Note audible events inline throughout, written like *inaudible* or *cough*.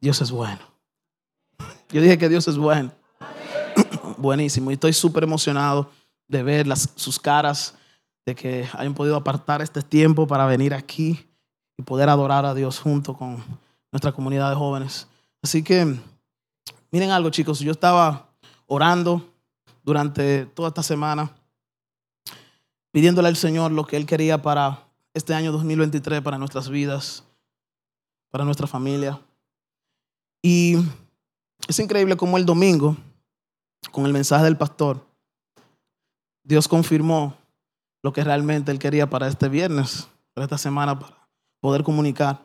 Dios es bueno. Yo dije que Dios es bueno. *clears throat* Buenísimo. Y estoy súper emocionado de ver las, sus caras, de que hayan podido apartar este tiempo para venir aquí y poder adorar a Dios junto con nuestra comunidad de jóvenes. Así que, miren algo chicos, yo estaba orando durante toda esta semana, pidiéndole al Señor lo que Él quería para este año 2023, para nuestras vidas, para nuestra familia. Y es increíble cómo el domingo, con el mensaje del pastor, Dios confirmó lo que realmente Él quería para este viernes, para esta semana, para poder comunicar.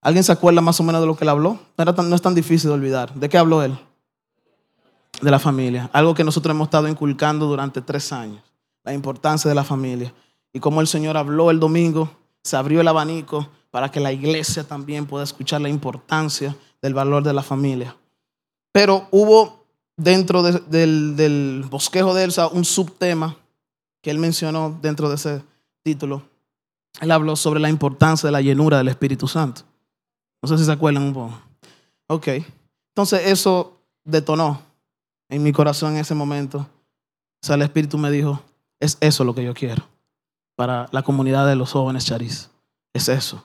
¿Alguien se acuerda más o menos de lo que Él habló? No, es tan difícil de olvidar. ¿De qué habló Él? De la familia. Algo que nosotros hemos estado inculcando durante tres años. La importancia de la familia. Y como el Señor habló el domingo, se abrió el abanico para que la iglesia también pueda escuchar la importancia del valor de la familia. Pero hubo dentro del, bosquejo de Elsa un subtema que él mencionó dentro de ese título. Él habló sobre la importancia de la llenura del Espíritu Santo. No sé si se acuerdan un poco. Ok. Entonces eso detonó en mi corazón en ese momento. O sea, el Espíritu me dijo, es eso lo que yo quiero para la comunidad de los jóvenes Charis. Es eso.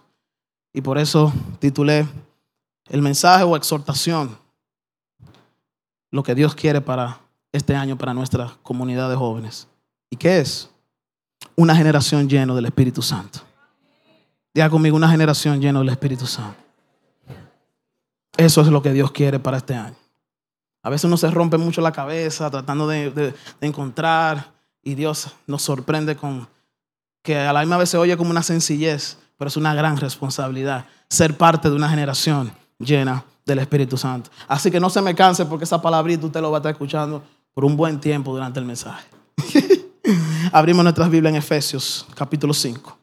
Y por eso titulé el mensaje o exhortación, lo que Dios quiere para este año, para nuestra comunidad de jóvenes. ¿Y qué es? Una generación llena del Espíritu Santo. Diga conmigo, una generación llena del Espíritu Santo. Eso es lo que Dios quiere para este año. A veces uno se rompe mucho la cabeza tratando de, encontrar y Dios nos sorprende con que a la misma vez se oye como una sencillez, pero es una gran responsabilidad ser parte de una generación llena del Espíritu Santo. Así que no se me canse porque esa palabrita usted lo va a estar escuchando por un buen tiempo durante el mensaje. *laughs* Abrimos nuestras Biblias en Efesios capítulo 5.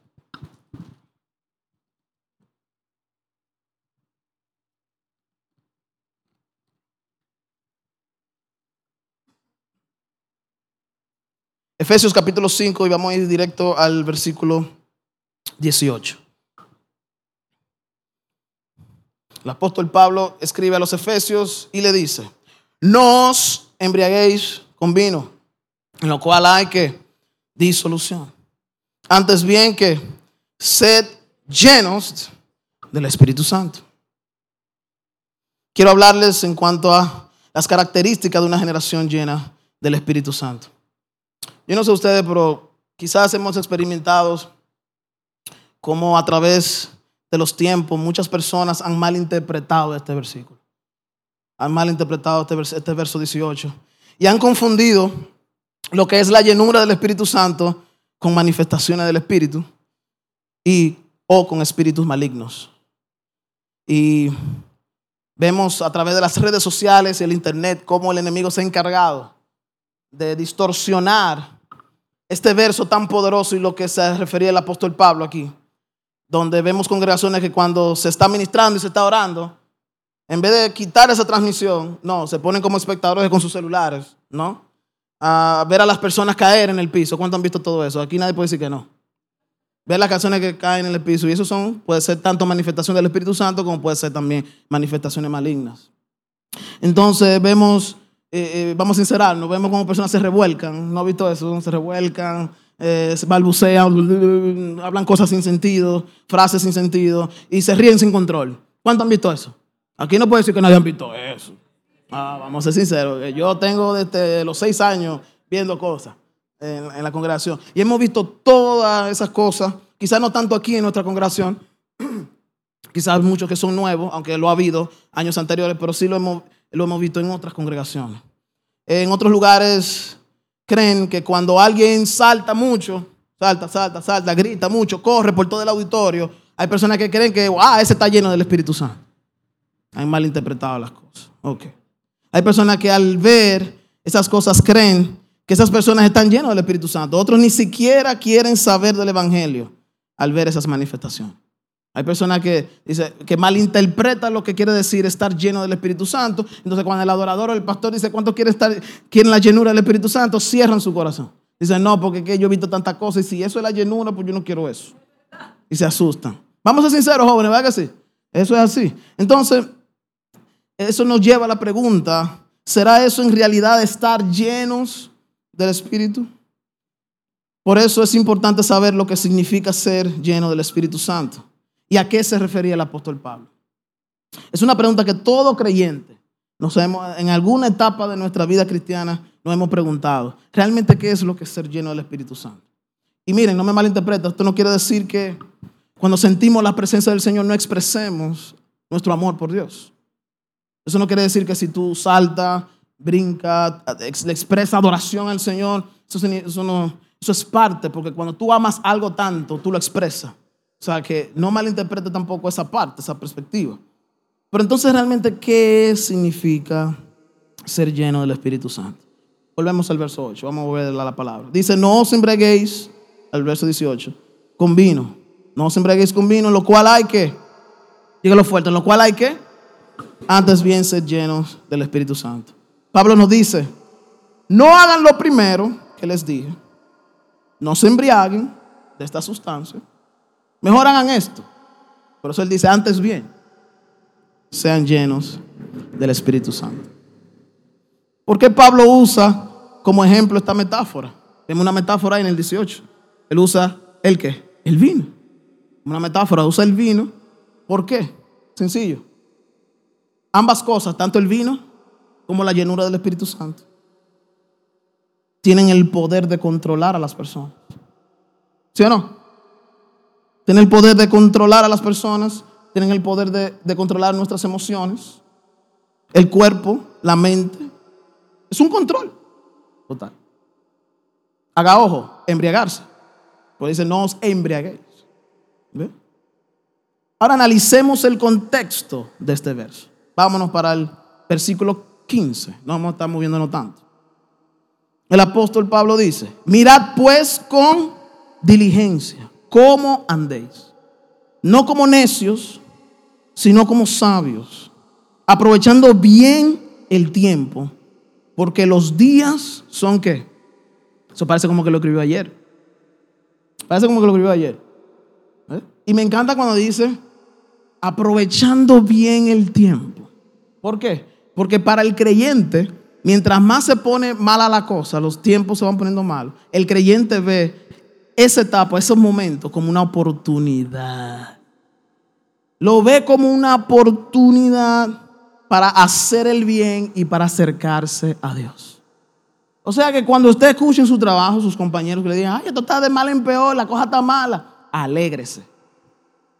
Efesios capítulo 5 y vamos a ir directo al versículo 18. El apóstol Pablo escribe a los Efesios y le dice, no os embriaguéis con vino, en lo cual hay que disolución. Antes bien que sed llenos del Espíritu Santo. Quiero hablarles en cuanto a las características de una generación llena del Espíritu Santo. Yo no sé ustedes, pero quizás hemos experimentado cómo a través de los tiempos muchas personas han malinterpretado este versículo. Han malinterpretado este, este verso 18 y han confundido lo que es la llenura del Espíritu Santo con manifestaciones del Espíritu y o con espíritus malignos. Y vemos a través de las redes sociales y el internet cómo el enemigo se ha encargado de distorsionar este verso tan poderoso y lo que se refería el apóstol Pablo aquí, donde vemos congregaciones que cuando se está ministrando y se está orando, en vez de quitar esa transmisión, no, se ponen como espectadores con sus celulares, ¿no? A ver a las personas caer en el piso. ¿Cuántos han visto todo eso? Aquí nadie puede decir que no. Ver las canciones que caen en el piso. Y eso son, puede ser tanto manifestación del Espíritu Santo como puede ser también manifestaciones malignas. Entonces vemos eh, eh, vamos a sincerarnos, vemos como personas se revuelcan, ¿no ha visto eso? Se revuelcan, eh, balbucean, hablan cosas sin sentido, frases sin sentido y se ríen sin control. ¿Cuántos han visto eso? Aquí no puede decir que nadie ha visto eso. Ah, vamos a ser sinceros, yo tengo desde los seis años viendo cosas en, en la congregación y hemos visto todas esas cosas, quizás no tanto aquí en nuestra congregación, *clears throat* quizás muchos que son nuevos, aunque lo ha habido años anteriores, pero sí lo hemos lo hemos visto en otras congregaciones. En otros lugares creen que cuando alguien salta mucho, salta, salta, salta, grita mucho, corre por todo el auditorio, hay personas que creen que, ah, ese está lleno del Espíritu Santo. Hay malinterpretado las cosas. Ok. Hay personas que al ver esas cosas creen que esas personas están llenas del Espíritu Santo. Otros ni siquiera quieren saber del Evangelio al ver esas manifestaciones. Hay personas que, dice, que malinterpretan lo que quiere decir estar lleno del Espíritu Santo. Entonces, cuando el adorador o el pastor dice cuánto quiere estar, quieren la llenura del Espíritu Santo, cierran su corazón. Dicen, no, porque yo he visto tantas cosas y si eso es la llenura, pues yo no quiero eso. Y se asustan. Vamos a ser sinceros, jóvenes, ¿verdad que sí? Eso es así. Entonces, eso nos lleva a la pregunta, ¿será eso en realidad estar llenos del Espíritu? Por eso es importante saber lo que significa ser lleno del Espíritu Santo y a qué se refería el apóstol Pablo. Es una pregunta que todo creyente nos hemos, en alguna etapa de nuestra vida cristiana nos hemos preguntado. ¿Realmente qué es lo que es ser lleno del Espíritu Santo? Y miren, no me malinterpreten, esto no quiere decir que cuando sentimos la presencia del Señor no expresemos nuestro amor por Dios. Eso no quiere decir que si tú saltas, brincas, le expresas adoración al Señor, eso, no, eso es parte, porque cuando tú amas algo tanto, tú lo expresas. O sea, que no malinterprete tampoco esa parte, esa perspectiva. Pero entonces realmente, ¿qué significa ser lleno del Espíritu Santo? Volvemos al verso 8, vamos a volver a la palabra. Dice, no os embriaguéis, al verso 18, con vino. No os embriaguéis con vino, en lo cual hay que, dígalo fuerte, en lo cual hay que, antes bien ser llenos del Espíritu Santo. Pablo nos dice, no hagan lo primero que les dije, no se embriaguen de esta sustancia, mejor hagan esto. Por eso él dice, antes bien, sean llenos del Espíritu Santo. ¿Por qué Pablo usa como ejemplo esta metáfora? Tenemos una metáfora ahí en el 18. Él usa el qué? El vino. Una metáfora, usa el vino. ¿Por qué? Sencillo. Ambas cosas, tanto el vino como la llenura del Espíritu Santo, tienen el poder de controlar a las personas. ¿Sí o no? Tienen el poder de controlar a las personas, tienen el poder de, controlar nuestras emociones, el cuerpo, la mente. Es un control total. Haga ojo, embriagarse. Porque dice, no os embriaguéis. Ahora analicemos el contexto de este verso. Vámonos para el versículo 15. No vamos a estar moviéndonos tanto. El apóstol Pablo dice, mirad pues con diligencia cómo andéis. No como necios, sino como sabios, aprovechando bien el tiempo, porque los días son qué? Eso parece como que lo escribió ayer. Parece como que lo escribió ayer. ¿Eh? Y me encanta cuando dice, aprovechando bien el tiempo. ¿Por qué? Porque para el creyente, mientras más se pone mala la cosa, los tiempos se van poniendo mal, el creyente ve esa etapa, esos momentos como una oportunidad. Lo ve como una oportunidad para hacer el bien y para acercarse a Dios. O sea que cuando usted escuche en su trabajo, sus compañeros que le digan, ay, esto está de mal en peor, la cosa está mala, alégrese.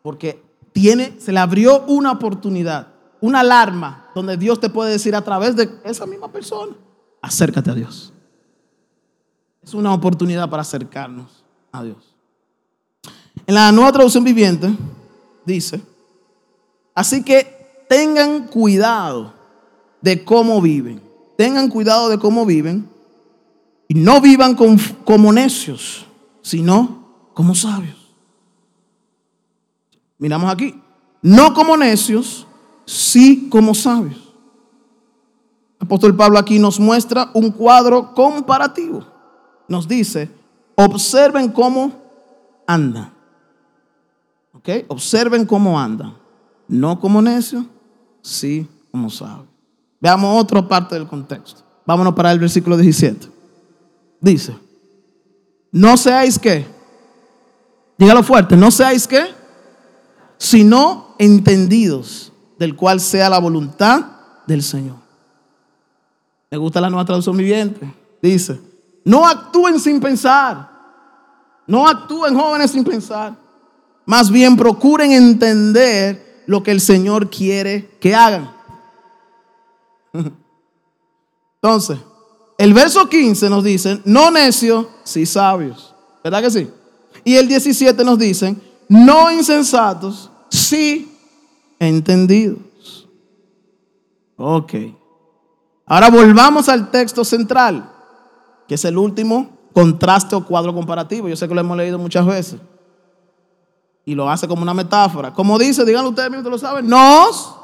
Porque tiene, se le abrió una oportunidad, una alarma, donde Dios te puede decir a través de esa misma persona, acércate a Dios. Es una oportunidad para acercarnos a Dios. En la nueva traducción viviente dice, así que tengan cuidado de cómo viven. Tengan cuidado de cómo viven y no vivan como necios, sino como sabios. Miramos aquí. No como necios, sí como sabios. Apóstol Pablo aquí nos muestra un cuadro comparativo. Nos dice, observen cómo andan. ¿Ok? Observen cómo andan. No como necios, sí como sabios. Veamos otra parte del contexto. Vámonos para el versículo 17. Dice, no seáis que, dígalo fuerte, no seáis que sino entendidos, del cual sea la voluntad del Señor. Me gusta la nueva traducción viviente. Dice, no actúen sin pensar. No actúen jóvenes sin pensar. Más bien procuren entender lo que el Señor quiere que hagan. *laughs* Entonces, el verso 15 nos dice, no necios, sí sabios. ¿Verdad que sí? Y el 17 nos dice, no insensatos, sí entendidos. Ok. Ahora volvamos al texto central, que es el último contraste o cuadro comparativo. Yo sé que lo hemos leído muchas veces. Y lo hace como una metáfora. Como dice, díganlo ustedes mismos, lo saben. Nos.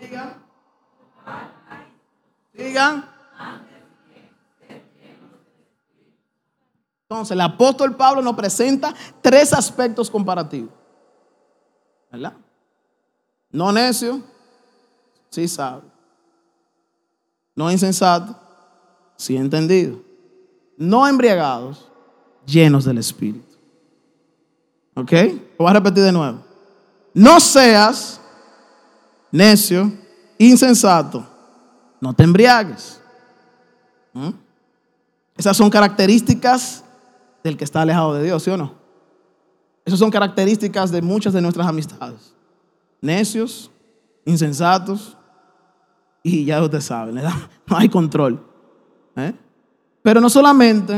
Digan. Digan. Entonces, el apóstol Pablo nos presenta tres aspectos comparativos. ¿verdad? No necio, sí sabe. No insensato, sí entendido. No embriagados, llenos del Espíritu. ¿Ok? Lo voy a repetir de nuevo. No seas necio, insensato, no te embriagues. ¿Mm? Esas son características del que está alejado de Dios, ¿sí o no? Esas son características de muchas de nuestras amistades. Necios, insensatos, y ya ustedes saben, *laughs* no hay control. ¿Eh? Pero no solamente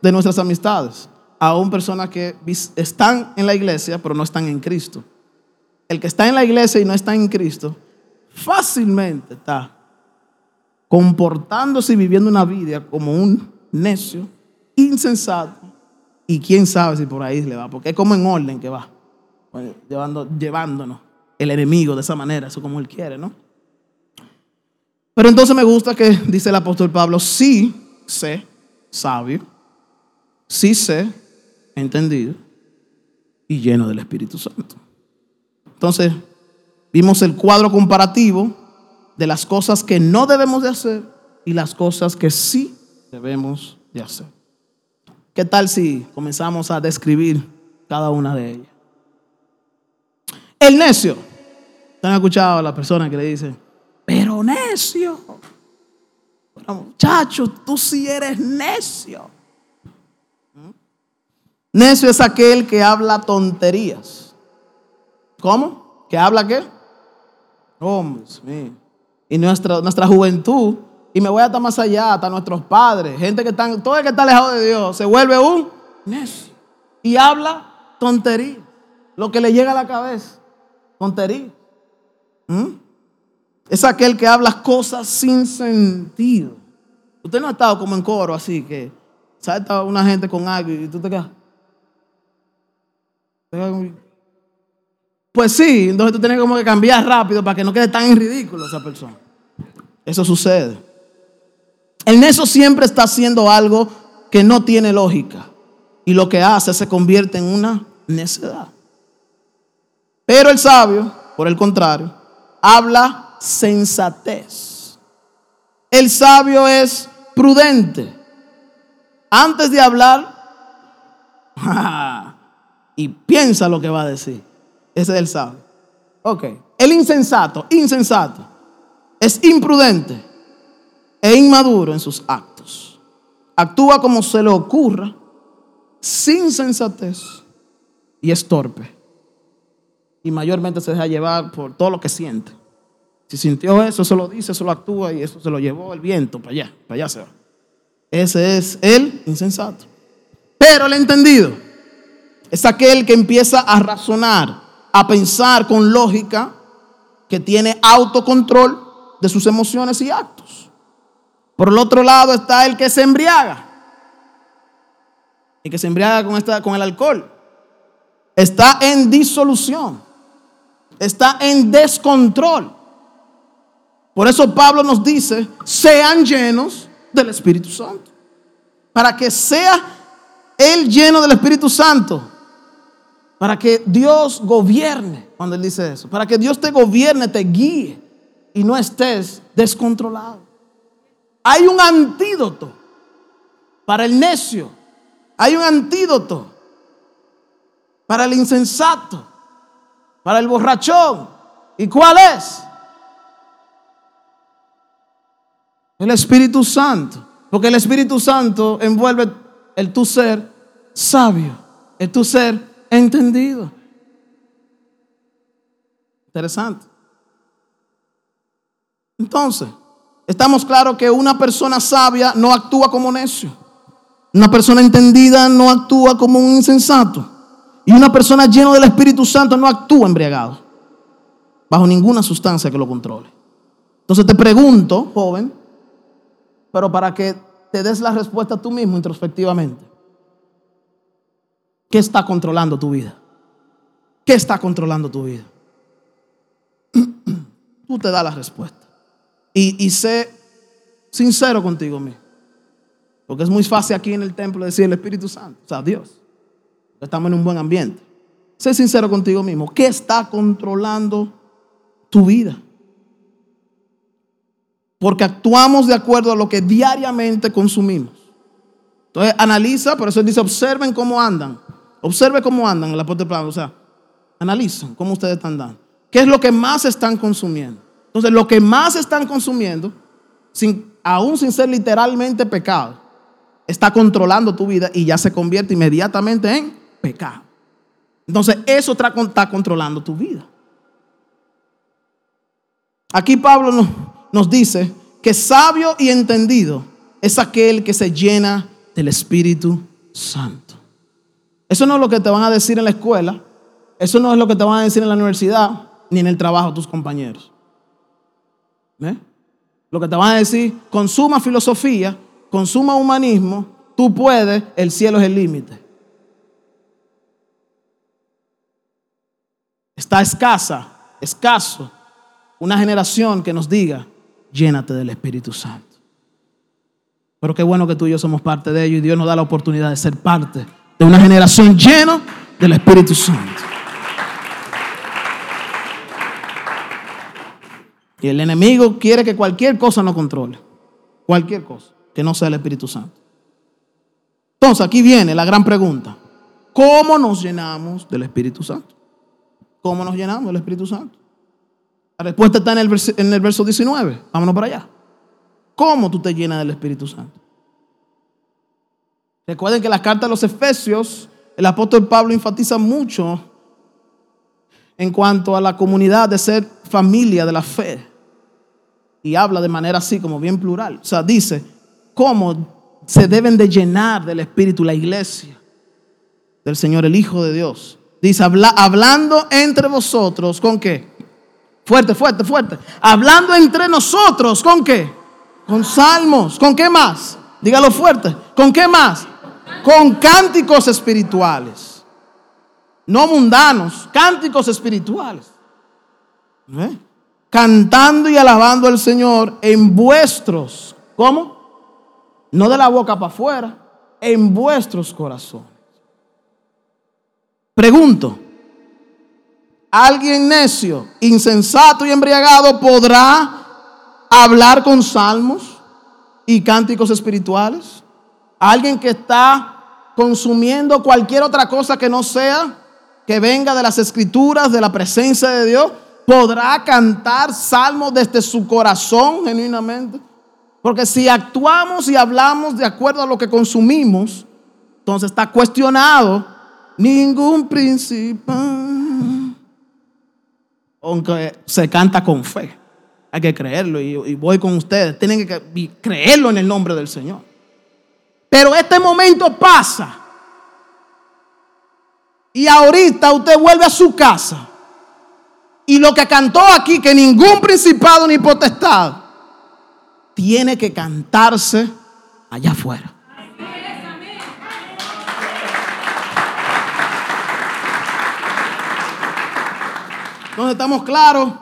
de nuestras amistades, aún personas que están en la iglesia, pero no están en Cristo. El que está en la iglesia y no está en Cristo, fácilmente está comportándose y viviendo una vida como un necio, insensato, y quién sabe si por ahí le va, porque es como en orden que va, pues, llevando, llevándonos el enemigo de esa manera, eso como él quiere, ¿no? Pero entonces me gusta que dice el apóstol Pablo, sí sé sabio, sí sé entendido y lleno del Espíritu Santo. Entonces, vimos el cuadro comparativo de las cosas que no debemos de hacer y las cosas que sí debemos de hacer. ¿Qué tal si comenzamos a describir cada una de ellas? El necio. ¿Han escuchado a la persona que le dice, pero necio? muchacho, tú sí eres necio. ¿Mm? Necio es aquel que habla tonterías. ¿Cómo? ¿Que habla qué? Hombres, mío y nuestra, nuestra juventud, y me voy hasta más allá, hasta nuestros padres, gente que están, todo el que está alejado de Dios, se vuelve un necio y habla tontería, lo que le llega a la cabeza, tontería. ¿Mm? Es aquel que habla cosas sin sentido. Usted no ha estado como en coro así, que salta una gente con algo y tú te quedas. Pues sí, entonces tú tienes como que cambiar rápido para que no quede tan en ridículo esa persona. Eso sucede. El necio siempre está haciendo algo que no tiene lógica. Y lo que hace se convierte en una necedad. Pero el sabio, por el contrario, habla sensatez. El sabio es prudente. Antes de hablar, *laughs* y piensa lo que va a decir. Ese es el sabio. Ok. El insensato, insensato, es imprudente e inmaduro en sus actos. Actúa como se le ocurra, sin sensatez, y es torpe. Y mayormente se deja llevar por todo lo que siente. Si sintió eso, se lo dice, se lo actúa y eso se lo llevó el viento para allá, para allá se va. Ese es el insensato. Pero el entendido es aquel que empieza a razonar a pensar con lógica, que tiene autocontrol de sus emociones y actos. Por el otro lado está el que se embriaga. Y que se embriaga con, esta, con el alcohol. Está en disolución. Está en descontrol. Por eso Pablo nos dice, sean llenos del Espíritu Santo. Para que sea él lleno del Espíritu Santo para que Dios gobierne, cuando Él dice eso, para que Dios te gobierne, te guíe y no estés descontrolado. Hay un antídoto para el necio, hay un antídoto para el insensato, para el borrachón. ¿Y cuál es? El Espíritu Santo. Porque el Espíritu Santo envuelve el tu ser sabio, el tu ser entendido. Interesante. Entonces, estamos claros que una persona sabia no actúa como necio. Una persona entendida no actúa como un insensato. Y una persona llena del Espíritu Santo no actúa embriagado. Bajo ninguna sustancia que lo controle. Entonces te pregunto, joven, pero para que te des la respuesta tú mismo introspectivamente. ¿Qué está controlando tu vida? ¿Qué está controlando tu vida? *clears throat* Tú te das la respuesta. Y, sé sincero contigo mismo. Porque es muy fácil aquí en el templo decir el Espíritu Santo, o sea, Dios. Estamos en un buen ambiente. Sé sincero contigo mismo. ¿Qué está controlando tu vida. Porque actuamos de acuerdo a lo que diariamente consumimos. Entonces analiza, por eso dice, observen cómo andan. Observe cómo andan el apóstol Pablo. O sea, analizan cómo ustedes están dando. ¿Qué es lo que más están consumiendo? Entonces, lo que más están consumiendo, sin, aún sin ser literalmente pecado, está controlando tu vida y ya se convierte inmediatamente en pecado. Entonces, eso está controlando tu vida. Aquí Pablo nos, nos dice que sabio y entendido es aquel que se llena del Espíritu Santo. Eso no es lo que te van a decir en la escuela, eso no es lo que te van a decir en la universidad, ni en el trabajo tus compañeros. Lo que te van a decir, consuma filosofía, consuma humanismo, tú puedes, el cielo es el límite. Está escasa, escaso, una generación que nos diga, llénate del Espíritu Santo. Pero qué bueno que tú y yo somos parte de ello y Dios nos da la oportunidad de ser parte de una generación llena del Espíritu Santo. Y el enemigo quiere que cualquier cosa no controle. Cualquier cosa, que no sea el Espíritu Santo. Entonces aquí viene la gran pregunta. ¿Cómo nos llenamos del Espíritu Santo? ¿Cómo nos llenamos del Espíritu Santo? La respuesta está en el, verso, en el verso 19. Vámonos para allá. ¿Cómo tú te llenas del Espíritu Santo? Recuerden que las cartas de los Efesios, el apóstol Pablo enfatiza mucho en cuanto a la comunidad de ser familia de la fe. Y habla de manera así, como bien plural. O sea, dice cómo se deben de llenar del Espíritu la iglesia del Señor, el Hijo de Dios. Dice, hablando entre vosotros, ¿con qué? Fuerte, fuerte, fuerte. Hablando entre nosotros, ¿con qué? Con salmos. ¿Con qué más? Dígalo fuerte. ¿Con qué más? Con cánticos espirituales no mundanos, cánticos espirituales. Cantando y alabando al Señor en vuestros, ¿cómo? No de la boca para afuera, en vuestros corazones. Pregunto, ¿alguien necio, insensato y embriagado podrá hablar con salmos y cánticos espirituales? ¿Alguien que está consumiendo cualquier otra cosa que no sea que venga de las escrituras, de la presencia de Dios, podrá cantar salmos desde su corazón genuinamente. Porque si actuamos y hablamos de acuerdo a lo que consumimos, entonces está cuestionado ningún principio. Aunque se canta con fe. Hay que creerlo y, y voy con ustedes. Tienen que creerlo en el nombre del Señor. Pero este momento pasa y ahorita usted vuelve a su casa y lo que cantó aquí, que ningún principado ni potestad, tiene que cantarse allá afuera. Entonces estamos claros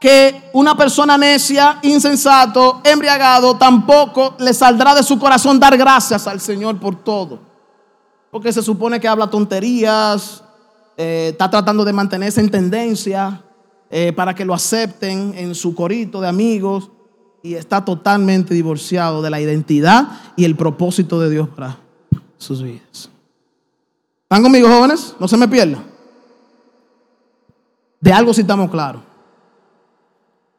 que una persona necia, insensato, embriagado, tampoco le saldrá de su corazón dar gracias al Señor por todo porque se supone que habla tonterías, eh, está tratando de mantenerse en tendencia eh, para que lo acepten en su corito de amigos y está totalmente divorciado de la identidad y el propósito de Dios para sus vidas. ¿Están conmigo, jóvenes? No se me pierdan. De algo sí estamos claros.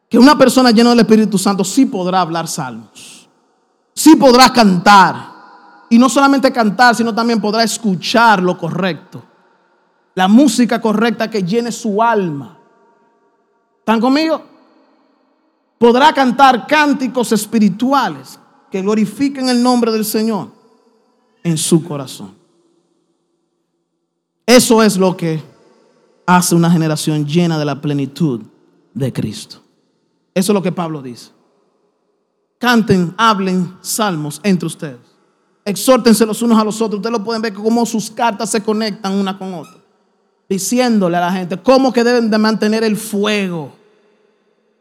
Que una persona llena del Espíritu Santo sí podrá hablar salmos. Sí podrá cantar y no solamente cantar, sino también podrá escuchar lo correcto. La música correcta que llene su alma. ¿Están conmigo? Podrá cantar cánticos espirituales que glorifiquen el nombre del Señor en su corazón. Eso es lo que hace una generación llena de la plenitud de Cristo. Eso es lo que Pablo dice. Canten, hablen salmos entre ustedes. Exhórtense los unos a los otros. Ustedes lo pueden ver cómo sus cartas se conectan una con otra. Diciéndole a la gente cómo que deben de mantener el fuego.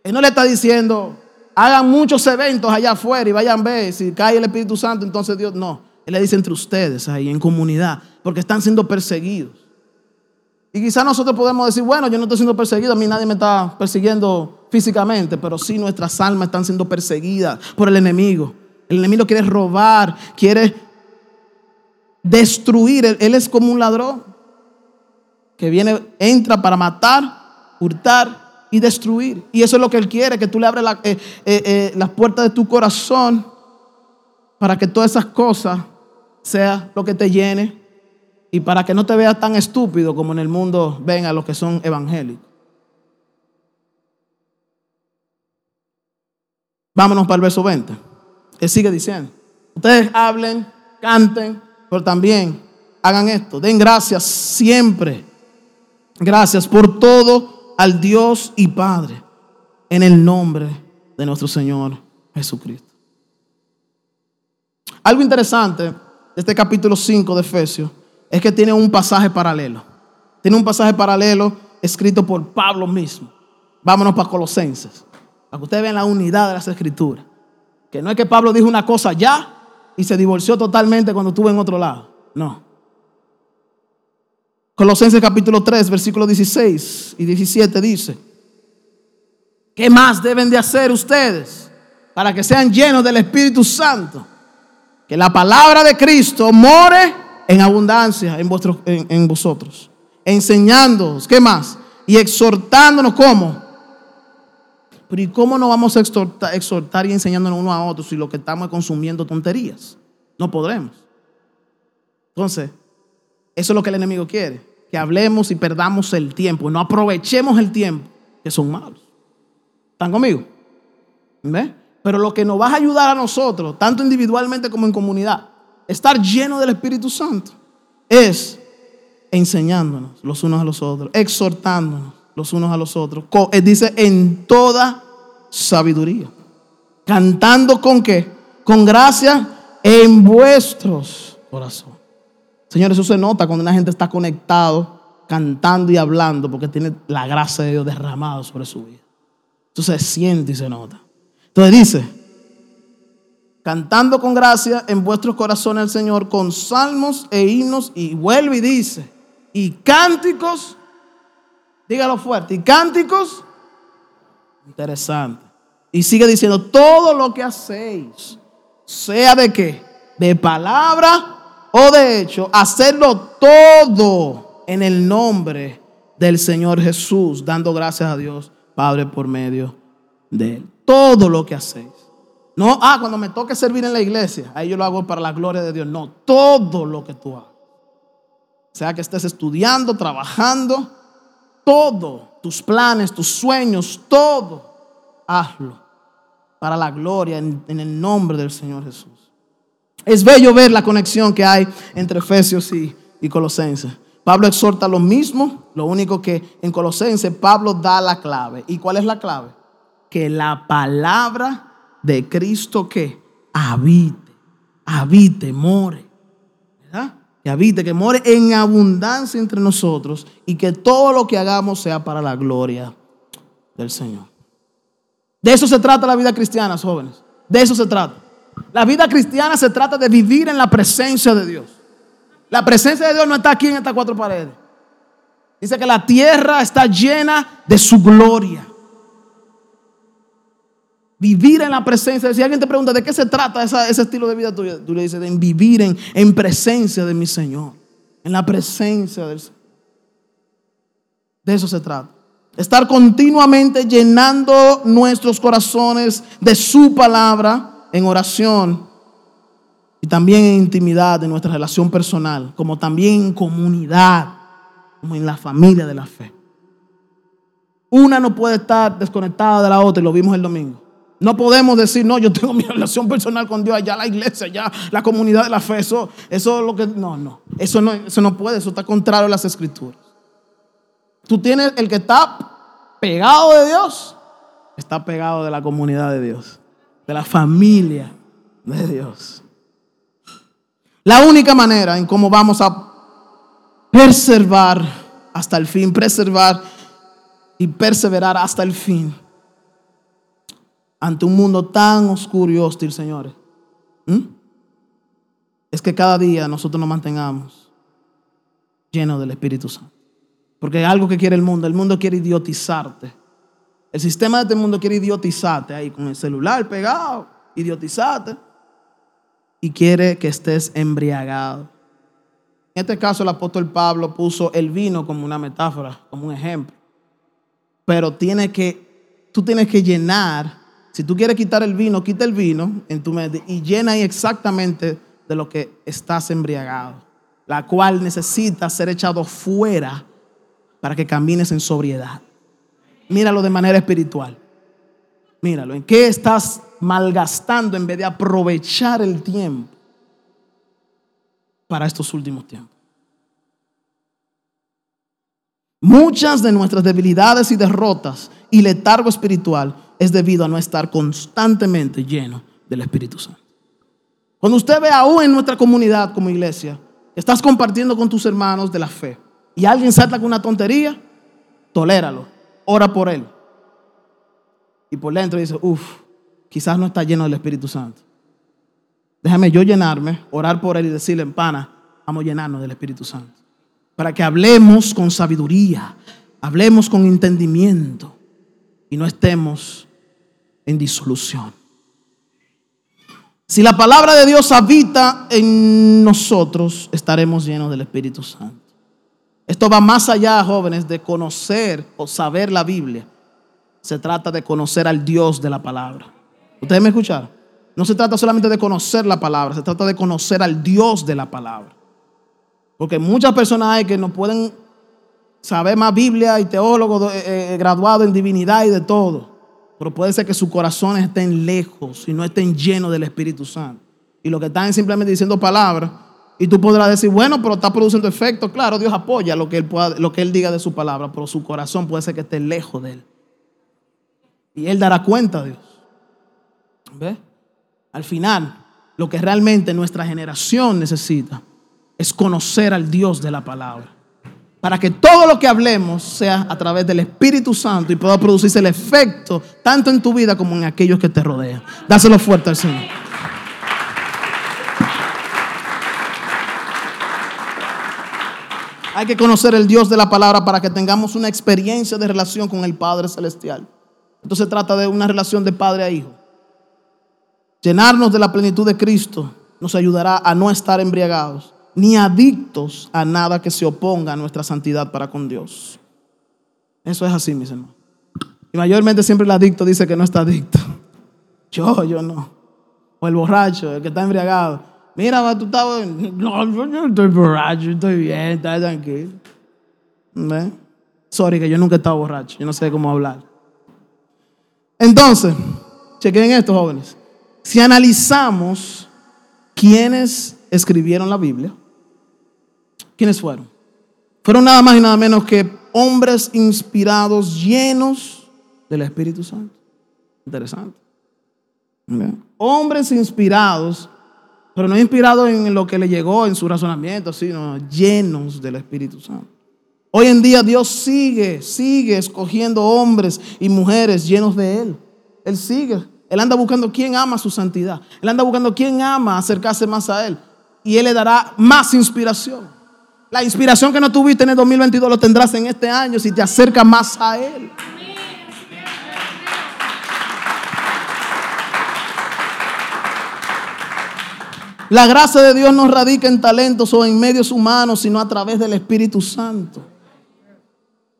Él no le está diciendo, hagan muchos eventos allá afuera y vayan a ver si cae el Espíritu Santo, entonces Dios no. Él le dice entre ustedes ahí en comunidad, porque están siendo perseguidos. Y quizás nosotros podemos decir, bueno, yo no estoy siendo perseguido, a mí nadie me está persiguiendo físicamente, pero sí nuestras almas están siendo perseguidas por el enemigo. El enemigo quiere robar, quiere destruir. Él, es como un ladrón que viene, entra para matar, hurtar y destruir. Y eso es lo que él quiere, que tú le abres la, eh, eh, eh, las puertas de tu corazón para que todas esas cosas sea lo que te llene y para que no te veas tan estúpido como en el mundo ven a los que son evangélicos. Vámonos para el verso 20. Él sigue diciendo, ustedes hablen, canten, pero también hagan esto, den gracias siempre. Gracias por todo al Dios y Padre en el nombre de nuestro Señor Jesucristo. Algo interesante de este capítulo 5 de Efesios es que tiene un pasaje paralelo. Tiene un pasaje paralelo escrito por Pablo mismo. Vámonos para Colosenses. Para que ustedes vean la unidad de las escrituras. Que no es que Pablo dijo una cosa ya y se divorció totalmente cuando estuvo en otro lado. No. Colosenses capítulo 3, versículos 16 y 17 dice, ¿qué más deben de hacer ustedes para que sean llenos del Espíritu Santo? Que la palabra de Cristo more en abundancia en, en, vosotros, enseñándoos, ¿qué más? Y exhortándonos, ¿cómo? Pero ¿y cómo no vamos a exhortar, exhortar y enseñándonos uno a otro si lo que estamos es consumiendo tonterías? No podremos. Entonces, eso es lo que el enemigo quiere, que hablemos y perdamos el tiempo, no aprovechemos el tiempo, que son malos. ¿Están conmigo? ¿Ve? Pero lo que nos va a ayudar a nosotros, tanto individualmente como en comunidad, estar lleno del Espíritu Santo es enseñándonos los unos a los otros, exhortándonos los unos a los otros. Eh, dice en toda sabiduría. Cantando con qué? Con gracia en vuestros corazones. Señores, eso se nota cuando una gente está conectado, cantando y hablando, porque tiene la gracia de Dios derramada sobre su vida. Eso se siente y se nota. Entonces dice, cantando con gracia en vuestros corazones al Señor con salmos e himnos y vuelve y dice, y cánticos, dígalo fuerte, y cánticos, interesante. Y sigue diciendo, todo lo que hacéis, sea de qué, de palabra o de hecho, hacerlo todo en el nombre del Señor Jesús, dando gracias a Dios Padre por medio de Él. Todo lo que hacéis. No, ah, cuando me toque servir en la iglesia, ahí yo lo hago para la gloria de Dios. No, todo lo que tú hagas. Sea que estés estudiando, trabajando, todo, tus planes, tus sueños, todo, hazlo para la gloria en, el nombre del Señor Jesús. Es bello ver la conexión que hay entre Efesios y, y Colosenses. Pablo exhorta lo mismo, lo único que en Colosenses Pablo da la clave. ¿Y cuál es la clave? Que la palabra de Cristo que habite, habite, more. ¿Verdad? Que habite, que more en abundancia entre nosotros y que todo lo que hagamos sea para la gloria del Señor. De eso se trata la vida cristiana, jóvenes. De eso se trata. La vida cristiana se trata de vivir en la presencia de Dios. La presencia de Dios no está aquí en estas cuatro paredes. Dice que la tierra está llena de su gloria. Vivir en la presencia. Si alguien te pregunta de qué se trata ese estilo de vida tú le dices, en vivir en, en presencia de mi Señor. En la presencia del Señor. De eso se trata. Estar continuamente llenando nuestros corazones de su palabra en oración y también en intimidad de nuestra relación personal, como también en comunidad, como en la familia de la fe. Una no puede estar desconectada de la otra y lo vimos el domingo. No podemos decir, no, yo tengo *laughs* mi relación personal con Dios, allá la iglesia, allá la comunidad de la fe. Eso, eso es lo que. No, no. Eso no, eso no puede, eso está contrario a las escrituras. Tú tienes el que está pegado de Dios, está pegado de la comunidad de Dios, de la familia de Dios. La única manera en cómo vamos a preservar hasta el fin, preservar y perseverar hasta el fin ante un mundo tan oscuro y hostil, señores, es que cada día nosotros nos mantengamos llenos del Espíritu Santo. Porque algo que quiere el mundo. El mundo quiere idiotizarte. El sistema de este mundo quiere idiotizarte ahí con el celular pegado, idiotizarte. Y quiere que estés embriagado. En este caso el apóstol Pablo puso el vino como una metáfora, como un ejemplo. Pero que, tú tienes que llenar, si tú quieres quitar el vino, quita el vino en tu mente y llena ahí exactamente de lo que estás embriagado, la cual necesita ser echado fuera para que camines en sobriedad. Míralo de manera espiritual. Míralo, ¿en qué estás malgastando en vez de aprovechar el tiempo para estos últimos tiempos? Muchas de nuestras debilidades y derrotas y letargo espiritual es debido a no estar constantemente lleno del Espíritu Santo. Cuando usted ve aún en nuestra comunidad como iglesia, estás compartiendo con tus hermanos de la fe y alguien salta con una tontería, toléralo, ora por él. Y por dentro dice, uff, quizás no está lleno del Espíritu Santo. Déjame yo llenarme, orar por él y decirle, pana, vamos a llenarnos del Espíritu Santo. Para que hablemos con sabiduría, hablemos con entendimiento y no estemos en disolución. Si la palabra de Dios habita en nosotros, estaremos llenos del Espíritu Santo. Esto va más allá, jóvenes, de conocer o saber la Biblia. Se trata de conocer al Dios de la palabra. ¿Ustedes me escucharon? No se trata solamente de conocer la palabra, se trata de conocer al Dios de la palabra. Porque muchas personas hay que no pueden saber más Biblia y teólogos eh, eh, graduados en divinidad y de todo. Pero puede ser que sus corazones estén lejos y no estén llenos del Espíritu Santo. Y lo que están simplemente diciendo palabras. Y tú podrás decir, bueno, pero está produciendo efecto. Claro, Dios apoya lo que él, pueda, lo que él diga de su palabra, pero su corazón puede ser que esté lejos de él. Y él dará cuenta, Dios. ¿Ve? Al final, lo que realmente nuestra generación necesita es conocer al Dios de la palabra para que todo lo que hablemos sea a través del Espíritu Santo y pueda producirse el efecto tanto en tu vida como en aquellos que te rodean. Dáselo fuerte al Señor. Hay que conocer el Dios de la palabra para que tengamos una experiencia de relación con el Padre Celestial. Entonces se trata de una relación de padre a hijo. Llenarnos de la plenitud de Cristo nos ayudará a no estar embriagados ni adictos a nada que se oponga a nuestra santidad para con Dios. Eso es así, mis hermanos. Y mayormente siempre el adicto dice que no está adicto. *laughs* Yo, yo no. O el borracho, el que está embriagado. Mira, tú estás. *laughs* No, yo no estoy borracho, estoy bien, estoy tranquilo. ¿Ve? Sorry, que yo nunca he estado borracho. Yo no sé cómo hablar. Entonces, chequen esto, jóvenes. Si analizamos quiénes escribieron la Biblia, ¿Quiénes fueron? Fueron nada más y nada menos que hombres inspirados, llenos del Espíritu Santo. Interesante. Hombres inspirados, pero no inspirados en lo que le llegó en su razonamiento, sino llenos del Espíritu Santo. Hoy en día Dios sigue, sigue escogiendo hombres y mujeres llenos de Él. Él sigue. Él anda buscando quién ama su santidad. Él anda buscando quién ama acercarse más a Él. Y Él le dará más inspiración. La inspiración que no tuviste en el 2022 lo tendrás en este año si te acercas más a Él. La gracia de Dios no radica en talentos o en medios humanos, sino a través del Espíritu Santo.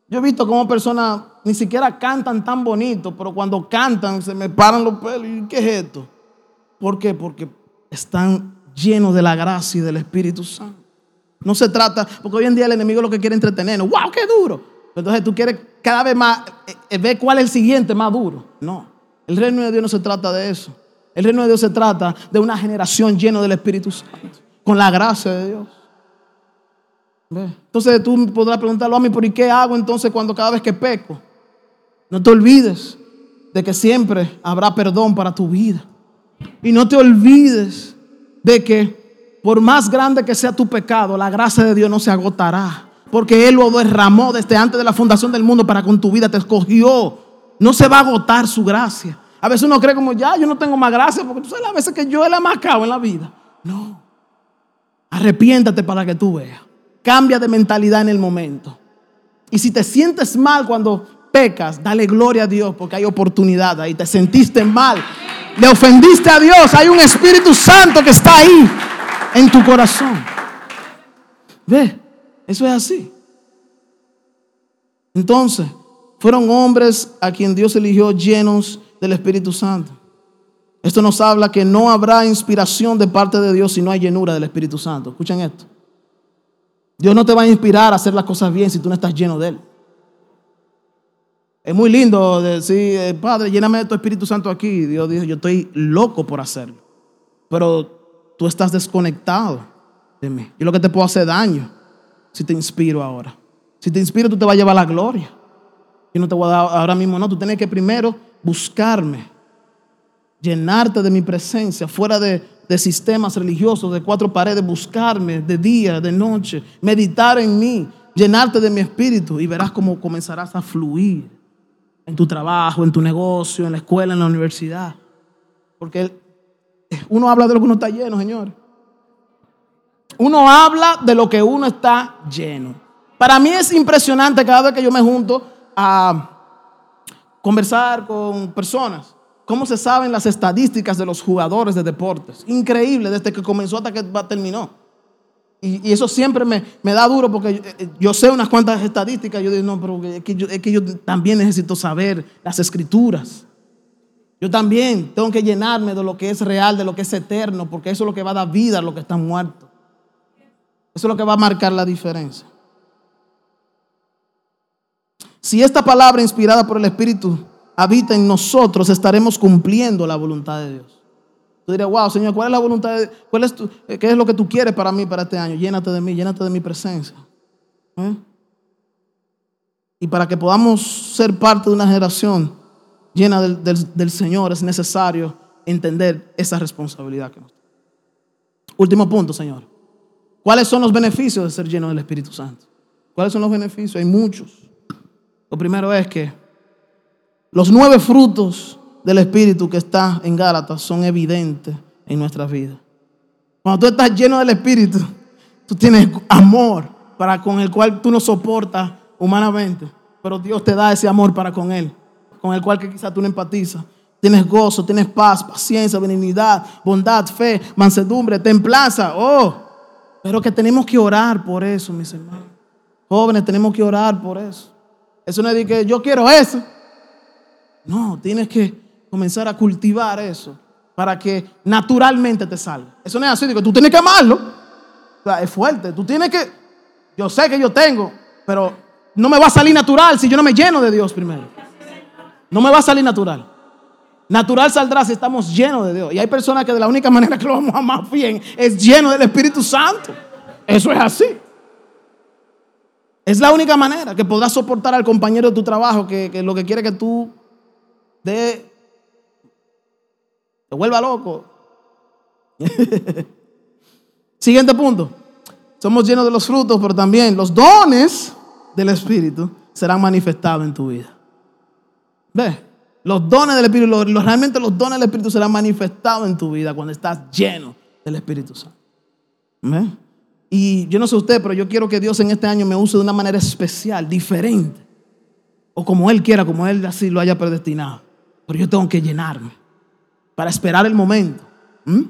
Yo he visto cómo personas ni siquiera cantan tan bonito, pero cuando cantan se me paran los pelos. ¿Y qué es esto? ¿Por qué? Porque están llenos de la gracia y del Espíritu Santo. No se trata, porque hoy en día el enemigo lo que quiere entretenernos. ¡Wow, qué duro! Entonces tú quieres cada vez más eh, eh, ver cuál es el siguiente más duro. No, el reino de Dios no se trata de eso. El reino de Dios se trata de una generación llena del Espíritu Santo, con la gracia de Dios. Entonces tú podrás preguntarlo a mí, ¿por qué hago entonces cuando cada vez que peco? No te olvides de que siempre habrá perdón para tu vida. Y no te olvides de que por más grande que sea tu pecado, la gracia de Dios no se agotará. Porque Él lo derramó desde antes de la fundación del mundo para con tu vida, te escogió. No se va a agotar su gracia. A veces uno cree como, ya, yo no tengo más gracia, porque tú sabes las veces que yo he la marcado en la vida. No. Arrepiéntate para que tú veas. Cambia de mentalidad en el momento. Y si te sientes mal cuando pecas, dale gloria a Dios porque hay oportunidad ahí. Te sentiste mal, le ofendiste a Dios. Hay un Espíritu Santo que está ahí en tu corazón. Ve, eso es así. Entonces, fueron hombres a quien Dios eligió llenos del Espíritu Santo. Esto nos habla que no habrá inspiración de parte de Dios si no hay llenura del Espíritu Santo. Escuchen esto. Dios no te va a inspirar a hacer las cosas bien si tú no estás lleno de Él. Es muy lindo decir, eh, Padre, lléname de tu Espíritu Santo aquí. Dios dice, yo estoy loco por hacerlo. Pero tú estás desconectado de mí. Y lo que te puedo hacer daño si te inspiro ahora. Si te inspiro, tú te vas a llevar la gloria. Yo no te voy a dar ahora mismo, no. Tú tienes que primero buscarme, llenarte de mi presencia, fuera de, de sistemas religiosos, de cuatro paredes, buscarme de día, de noche, meditar en mí, llenarte de mi espíritu y verás cómo comenzarás a fluir en tu trabajo, en tu negocio, en la escuela, en la universidad. Porque uno habla de lo que uno está lleno, Señor. Uno habla de lo que uno está lleno. Para mí es impresionante cada vez que yo me junto a conversar con personas, cómo se saben las estadísticas de los jugadores de deportes. Increíble, desde que comenzó hasta que terminó. Y, eso siempre me, da duro porque eh, yo, sé unas cuantas estadísticas. Yo digo, no, pero es que yo también necesito saber las escrituras. Yo también tengo que llenarme de lo que es real, de lo que es eterno, porque eso es lo que va a dar vida a lo que está muerto. Eso es lo que va a marcar la diferencia. Si esta palabra inspirada por el Espíritu habita en nosotros, estaremos cumpliendo la voluntad de Dios. Tú dirás, wow, Señor, ¿cuál es la voluntad? De, cuál ¿Qué es lo que tú quieres para mí, para este año? Llénate de mí, llénate de mi presencia. ¿Eh? Y para que podamos ser parte de una generación llena del, Señor, es necesario entender esa responsabilidad que nos Último punto, Señor. ¿Cuáles son los beneficios de ser lleno del Espíritu Santo? ¿Cuáles son los beneficios? Hay muchos. Lo primero es que los nueve frutos del Espíritu que está en Gálatas son evidentes en nuestras vidas. Cuando tú estás lleno del Espíritu, tú tienes amor para con el cual tú no soportas humanamente, pero Dios te da ese amor para con Él, con el cual que quizás tú no empatizas. Tienes gozo, tienes paz, paciencia, benignidad, bondad, fe, mansedumbre, templanza. Oh, pero que tenemos que orar por eso, mis hermanos. Jóvenes, tenemos que orar por eso. Eso no es de que yo quiero eso. No, tienes que comenzar a cultivar eso para que naturalmente te salga. Eso no es así, digo, tú tienes que amarlo. es fuerte, tú tienes que, yo sé que yo tengo, pero no me va a salir natural si yo no me lleno de Dios primero. No me va a salir natural. Natural saldrá si estamos llenos de Dios. Y hay personas que de la única manera que lo vamos a amar bien es lleno del Espíritu Santo. Eso es así. Es la única manera que podrás soportar al compañero de tu trabajo que, lo que quiere que tú de te vuelva loco. *laughs* Siguiente punto. Somos llenos de los frutos, pero también los dones del Espíritu serán manifestados en tu vida. ¿Ves? Los dones del Espíritu, realmente los dones del Espíritu serán manifestados en tu vida cuando estás lleno del Espíritu Santo. ¿Ves? Y yo no sé usted, pero yo quiero que Dios en este año me use de una manera especial, diferente. O como Él quiera, como Él así lo haya predestinado. Pero yo tengo que llenarme para esperar el momento. ¿Mm?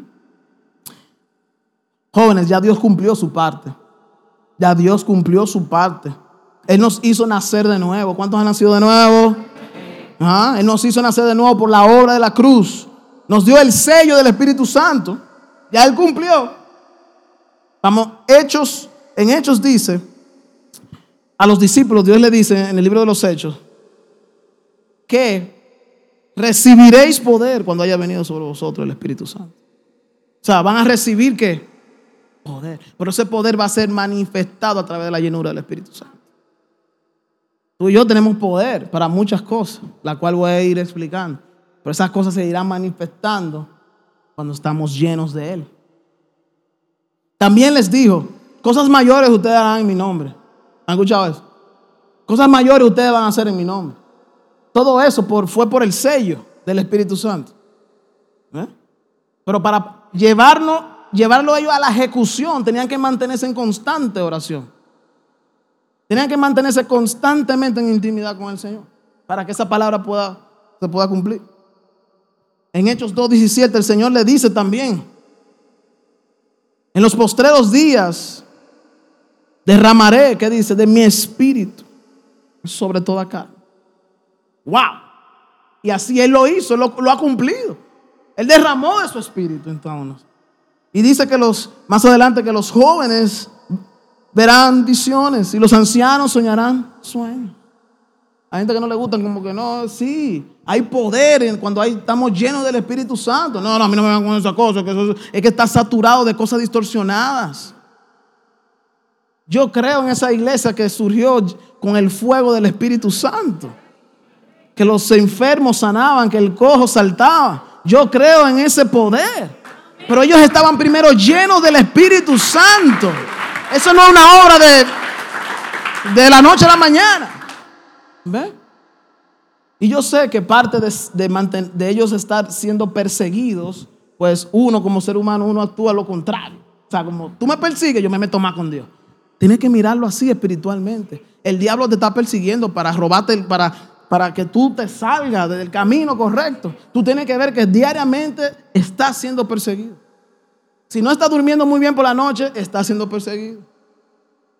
Jóvenes, ya Dios cumplió su parte. Ya Dios cumplió su parte. Él nos hizo nacer de nuevo. ¿Cuántos han nacido de nuevo? Él nos hizo nacer de nuevo por la obra de la cruz. Nos dio el sello del Espíritu Santo. Ya Él cumplió. Vamos, en Hechos dice, a los discípulos, Dios le dice en el libro de los Hechos, que recibiréis poder cuando haya venido sobre vosotros el Espíritu Santo. O sea, van a recibir qué? Poder. Pero ese poder va a ser manifestado a través de la llenura del Espíritu Santo. Tú y yo tenemos poder para muchas cosas, la cual voy a ir explicando. Pero esas cosas se irán manifestando cuando estamos llenos de Él. También les dijo, cosas mayores ustedes harán en mi nombre. ¿Han escuchado eso? Cosas mayores ustedes van a hacer en mi nombre. Todo eso fue por el sello del Espíritu Santo. ¿Eh? Pero para llevarlo, llevarlo ellos a la ejecución, tenían que mantenerse en constante oración. Tenían que mantenerse constantemente en intimidad con el Señor para que esa palabra pueda, se pueda cumplir. En Hechos 2.17 el Señor le dice también, en los postreros días derramaré, ¿qué dice? De mi espíritu sobre toda carne. ¡Wow! Y así Él lo hizo, lo, lo ha cumplido. Él derramó de su espíritu en todos. Y dice que los, más adelante, que los jóvenes verán visiones y los ancianos soñarán sueños. Hay gente que no le gustan, como que no, sí, hay poder cuando hay, estamos llenos del Espíritu Santo. No, no, a mí no me van con esa cosa, que es que está saturado de cosas distorsionadas. Yo creo en esa iglesia que surgió con el fuego del Espíritu Santo. Que los enfermos sanaban, que el cojo saltaba. Yo creo en ese poder. Pero ellos estaban primero llenos del Espíritu Santo. Eso no es una obra de, de la noche a la mañana. ¿Ve? Y yo sé que parte de, de, ellos estar siendo perseguidos, pues uno como ser humano, uno actúa lo contrario. O sea, como tú me persigues, yo me meto más con Dios. Tienes que mirarlo así espiritualmente. El diablo te está persiguiendo para robarte, para, para que tú te salgas del camino correcto. Tú tienes que ver que diariamente estás siendo perseguido. Si no estás durmiendo muy bien por la noche, estás siendo perseguido.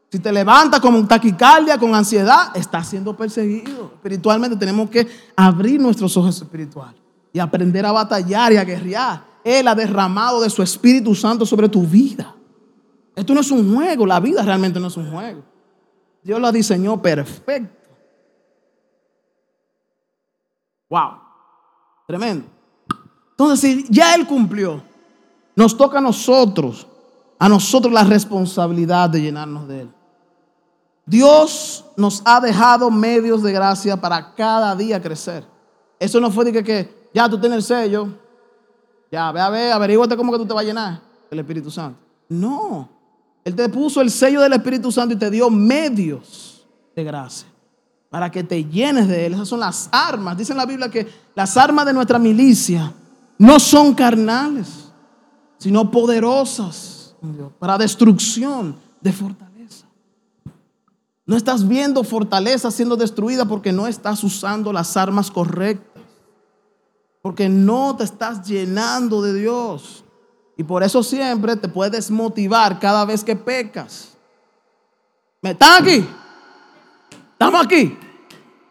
Si te levantas con taquicardia, con ansiedad, estás siendo perseguido. Espiritualmente tenemos que abrir nuestros ojos espirituales y aprender a batallar y a guerrear. Él ha derramado de su Espíritu Santo sobre tu vida. Esto no es un juego, la vida realmente no es un juego. Dios la diseñó perfecto. Wow, tremendo. Entonces, si ya Él cumplió, nos toca a nosotros, a nosotros la responsabilidad de llenarnos de Él. Dios nos ha dejado medios de gracia para cada día crecer. Eso no fue de que, ya tú tienes el sello, ya ve a ver, averíguate cómo que tú te vas a llenar el Espíritu Santo. No, Él te puso el sello del Espíritu Santo y te dio medios de gracia para que te llenes de Él. Esas son las armas. Dice en la Biblia que las armas de nuestra milicia no son carnales sino poderosas para destrucción de fortaleza. No estás viendo fortaleza siendo destruida porque no estás usando las armas correctas, porque no te estás llenando de Dios. Y por eso siempre te puedes motivar cada vez que pecas. ¿Me están aquí? ¿Estamos aquí?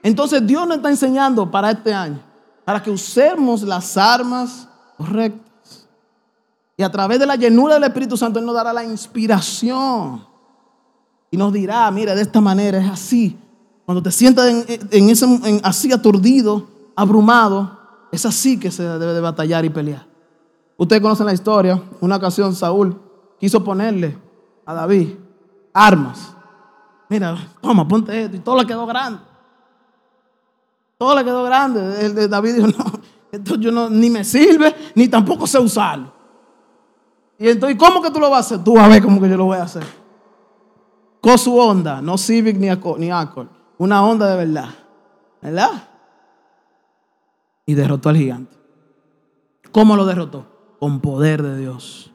Entonces Dios nos está enseñando para este año, para que usemos las armas correctas. Y a través de la llenura del Espíritu Santo, Él nos dará la inspiración. Y nos dirá, mira, de esta manera es así. Cuando te sientas en, ese, así aturdido, abrumado, es así que se debe de batallar y pelear. Ustedes conocen la historia. Una ocasión Saúl quiso ponerle a David armas. Mira, toma, ponte esto. Y todo le quedó grande. Todo le quedó grande. El David dijo, no, esto yo no, ni me sirve, ni tampoco sé usarlo. Y entonces, ¿cómo que tú lo vas a hacer? Tú vas a ver cómo que yo lo voy a hacer. Con su onda, no Civic ni, Accord. Una onda de verdad. ¿Verdad? Y derrotó al gigante. ¿Cómo lo derrotó? Con poder de Dios.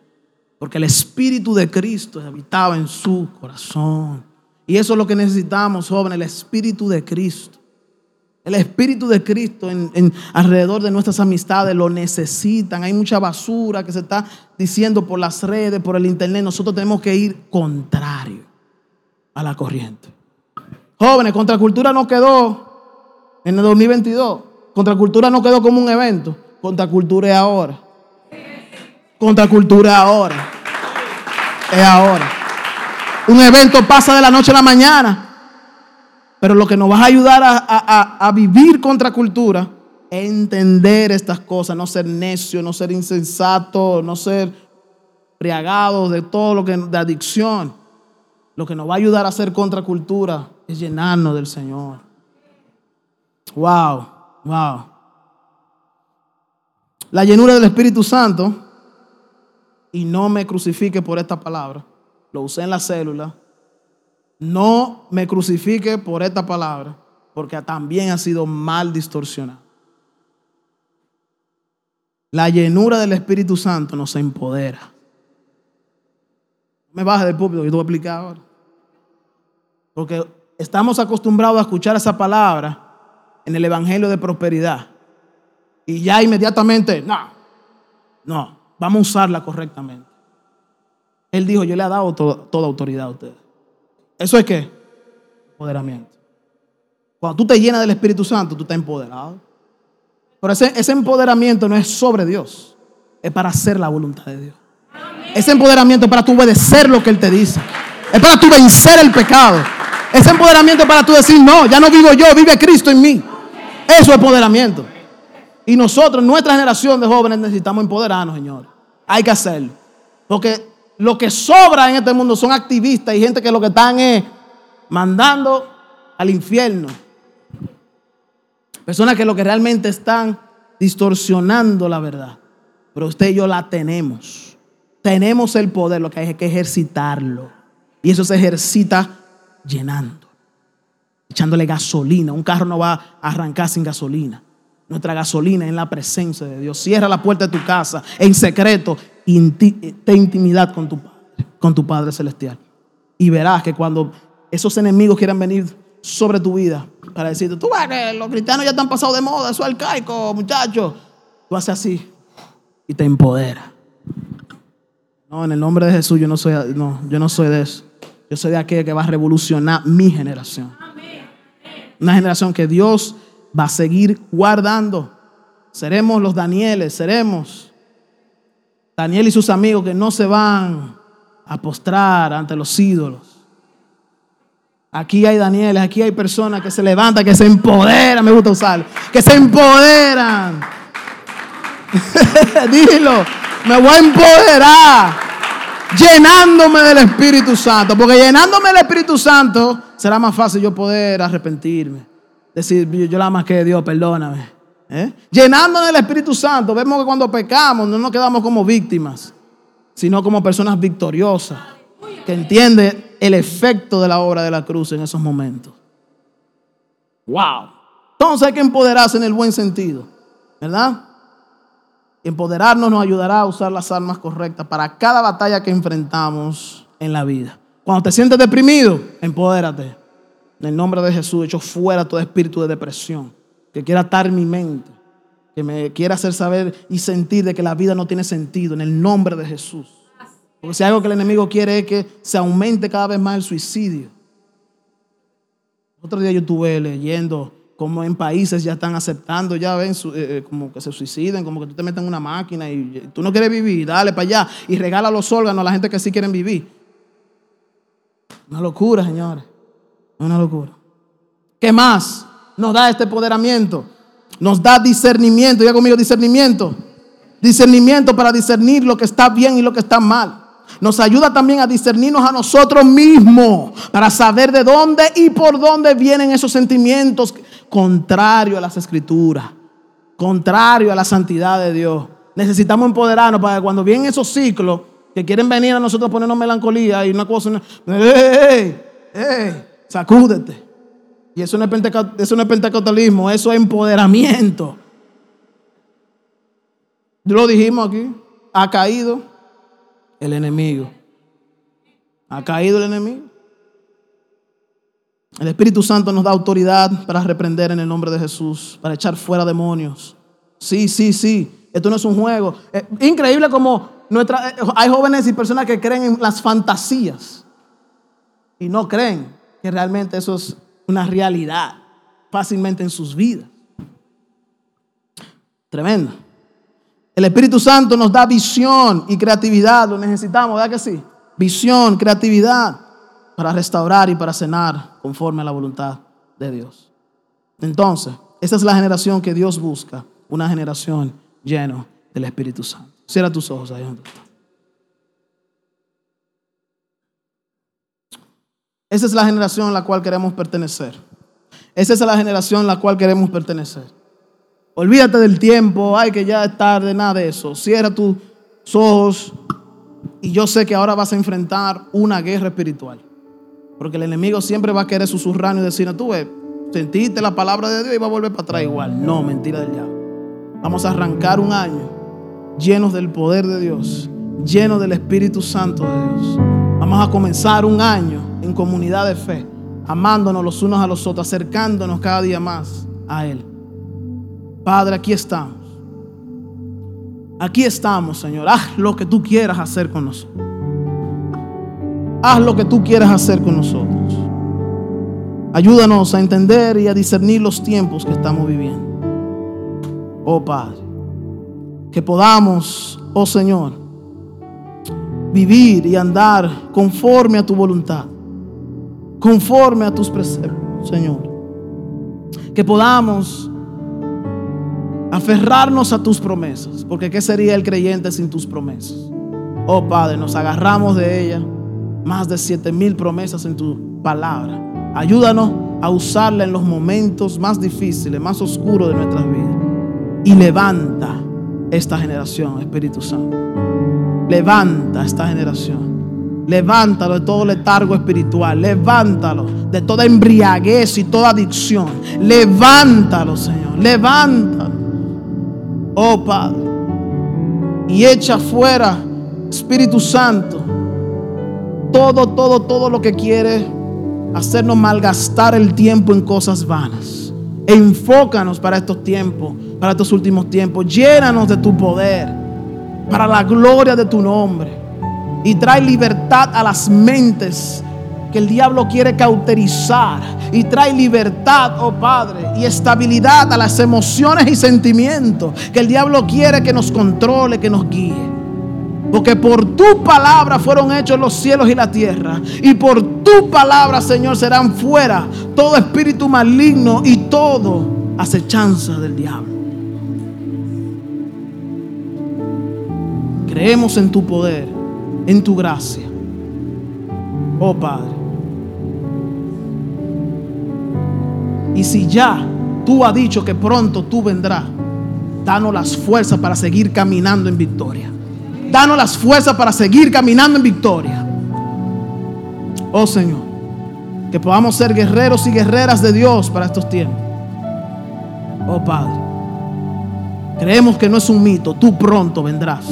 Porque el Espíritu de Cristo habitaba en su corazón. Y eso es lo que necesitamos, jóvenes, el Espíritu de Cristo. El Espíritu de Cristo en, alrededor de nuestras amistades lo necesitan. Hay mucha basura que se está diciendo por las redes, por el internet. Nosotros tenemos que ir contrario a la corriente. Jóvenes, Contracultura no quedó en el 2022. Contracultura no quedó como un evento. Contracultura es ahora. Contracultura es ahora. Es ahora. Un evento pasa de la noche a la mañana. Pero lo que nos va a ayudar a, vivir contra cultura es entender estas cosas, no ser necio, no ser insensato, no ser priagado de todo lo que de adicción. Lo que nos va a ayudar a ser contracultura es llenarnos del Señor. Wow, wow. La llenura del Espíritu Santo, y no me crucifique por esta palabra, lo usé en la célula no me crucifique por esta palabra, porque también ha sido mal distorsionada. La llenura del Espíritu Santo nos empodera. Me baja del púlpito y te voy ahora. Porque estamos acostumbrados a escuchar esa palabra en el Evangelio de prosperidad. Y ya inmediatamente, no, no, vamos a usarla correctamente. Él dijo, yo le he dado toda autoridad a ustedes. ¿Eso es qué? Empoderamiento. Cuando tú te llenas del Espíritu Santo, tú estás empoderado. Pero ese, ese empoderamiento no es sobre Dios, es para hacer la voluntad de Dios. Ese empoderamiento es para tú obedecer lo que Él te dice. Es para tú vencer el pecado. Ese empoderamiento es para tú decir, no, ya no vivo yo, vive Cristo en mí. Eso es empoderamiento. Y nosotros, nuestra generación de jóvenes, necesitamos empoderarnos, Señor. Hay que hacerlo. Porque lo que sobra en este mundo son activistas y gente que lo que están es mandando al infierno. Personas que lo que realmente están distorsionando la verdad. Pero usted y yo la tenemos. Tenemos el poder, lo que hay que ejercitarlo. Y eso se ejercita llenando, echándole gasolina. Un carro no va a arrancar sin gasolina. Nuestra gasolina en la presencia de Dios. Cierra la puerta de tu casa en secreto. Ten intimidad con tu con tu Padre Celestial. Y verás que cuando esos enemigos quieran venir sobre tu vida para decirte, tú que los cristianos ya están pasados de moda, eso es arcaico, muchachos. Tú haces así y te empodera. No, en el nombre de Jesús yo no soy, no, yo no soy de eso. Yo soy de aquel que va a revolucionar mi generación. Una generación que Dios va a seguir guardando. Seremos los Danieles, seremos Daniel y sus amigos que no se van a postrar ante los ídolos. Aquí hay Danieles, aquí hay personas que se levantan, que se empoderan, me gusta usarlo, que se empoderan. *laughs* Dilo, me voy a empoderar llenándome del Espíritu Santo, porque llenándome del Espíritu Santo será más fácil yo poder arrepentirme. Decir, yo la más que Dios, perdóname. ¿Eh? Llenándonos del Espíritu Santo, vemos que cuando pecamos no nos quedamos como víctimas, sino como personas victoriosas, que entienden el efecto de la obra de la cruz en esos momentos. ¡Wow! Entonces hay que empoderarse en el buen sentido, ¿verdad? Empoderarnos nos ayudará a usar las armas correctas para cada batalla que enfrentamos en la vida. Cuando te sientes deprimido, empodérate. En el nombre de Jesús, echo fuera todo espíritu de depresión que quiera atar mi mente, que me quiera hacer saber y sentir de que la vida no tiene sentido en el nombre de Jesús. Porque si algo que el enemigo quiere es que se aumente cada vez más el suicidio. Otro día yo estuve leyendo cómo en países ya están aceptando, ya ven, eh, eh, como que se suiciden, como que tú te metes en una máquina y tú no quieres vivir, dale para allá y regala los órganos a la gente que sí quieren vivir. Una locura, señores. Una locura. ¿Qué más nos da este empoderamiento? Nos da discernimiento. Ya conmigo, discernimiento. Discernimiento para discernir lo que está bien y lo que está mal. Nos ayuda también a discernirnos a nosotros mismos para saber de dónde y por dónde vienen esos sentimientos contrario a las escrituras, contrario a la santidad de Dios. Necesitamos empoderarnos para que cuando vienen esos ciclos que quieren venir a nosotros ponernos melancolía y una cosa, ¡hey! ¡hey! Sacúdete. Y eso no, es eso pentecostalismo, eso es empoderamiento. Lo dijimos aquí, ha caído el enemigo. Ha caído el enemigo. El Espíritu Santo nos da autoridad para reprender en el nombre de Jesús, para echar fuera demonios. Sí, sí, sí. Esto no es un juego. Increíble como nuestra, eh, hay jóvenes y personas que creen en las fantasías y no creen que realmente eso es una realidad fácilmente en sus vidas. Tremendo. El Espíritu Santo nos da visión y creatividad, lo necesitamos, ¿verdad que sí? Visión, creatividad para restaurar y para cenar conforme a la voluntad de Dios. Entonces, esa es la generación que Dios busca, una generación llena del Espíritu Santo. Cierra tus ojos ahí. Esa es la generación a la cual queremos pertenecer. Esa es la generación a la cual queremos pertenecer. Olvídate del tiempo, ay que ya es tarde, nada de eso. Cierra tus ojos y yo sé que ahora vas a enfrentar una guerra espiritual. Porque el enemigo siempre va a querer susurrar y decir, no, tú ves, sentiste la palabra de Dios y va a volver para atrás igual. No, mentira del diablo. Vamos a arrancar un año llenos del poder de Dios, llenos del Espíritu Santo de Dios. Vamos a comenzar un año en comunidad de fe, amándonos los unos a los otros, acercándonos cada día más a Él. Padre, aquí estamos. Aquí estamos, Señor. Haz lo que tú quieras hacer con nosotros. Haz lo que tú quieras hacer con nosotros. Ayúdanos a entender y a discernir los tiempos que estamos viviendo. Oh Padre, que podamos, oh Señor, vivir y andar conforme a tu voluntad, conforme a tus preceptos, Señor. Que podamos aferrarnos a tus promesas, porque ¿qué sería el creyente sin tus promesas? Oh Padre, nos agarramos de ella, más de siete mil promesas en tu palabra. Ayúdanos a usarla en los momentos más difíciles, más oscuros de nuestras vidas. Y levanta esta generación, Espíritu Santo. Levanta esta generación. Levántalo de todo letargo espiritual. Levántalo de toda embriaguez y toda adicción. Levántalo, Señor. Levántalo. Oh Padre. Y echa fuera, Espíritu Santo, todo, todo, todo lo que quiere hacernos malgastar el tiempo en cosas vanas. Enfócanos para estos tiempos, para estos últimos tiempos. Llénanos de tu poder, para la gloria de tu nombre. Y trae libertad a las mentes que el diablo quiere cauterizar. Y trae libertad, oh Padre, y estabilidad a las emociones y sentimientos que el diablo quiere que nos controle, que nos guíe. Porque por tu palabra fueron hechos los cielos y la tierra. Y por tu palabra, Señor, serán fuera todo espíritu maligno y todo acechanza del diablo. Creemos en tu poder, en tu gracia. Oh Padre. Y si ya tú has dicho que pronto tú vendrás, danos las fuerzas para seguir caminando en victoria. Danos las fuerzas para seguir caminando en victoria. Oh Señor, que podamos ser guerreros y guerreras de Dios para estos tiempos. Oh Padre, creemos que no es un mito, tú pronto vendrás.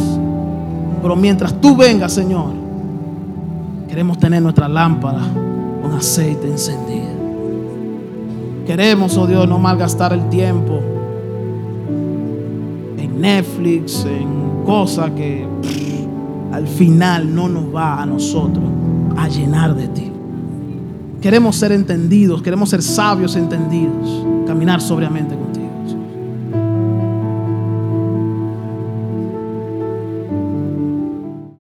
Pero mientras tú vengas, Señor, queremos tener nuestra lámpara con aceite encendido. Queremos, oh Dios, no malgastar el tiempo en Netflix, en cosas que al final no nos va a nosotros a llenar de ti. Queremos ser entendidos, queremos ser sabios entendidos, caminar sobriamente.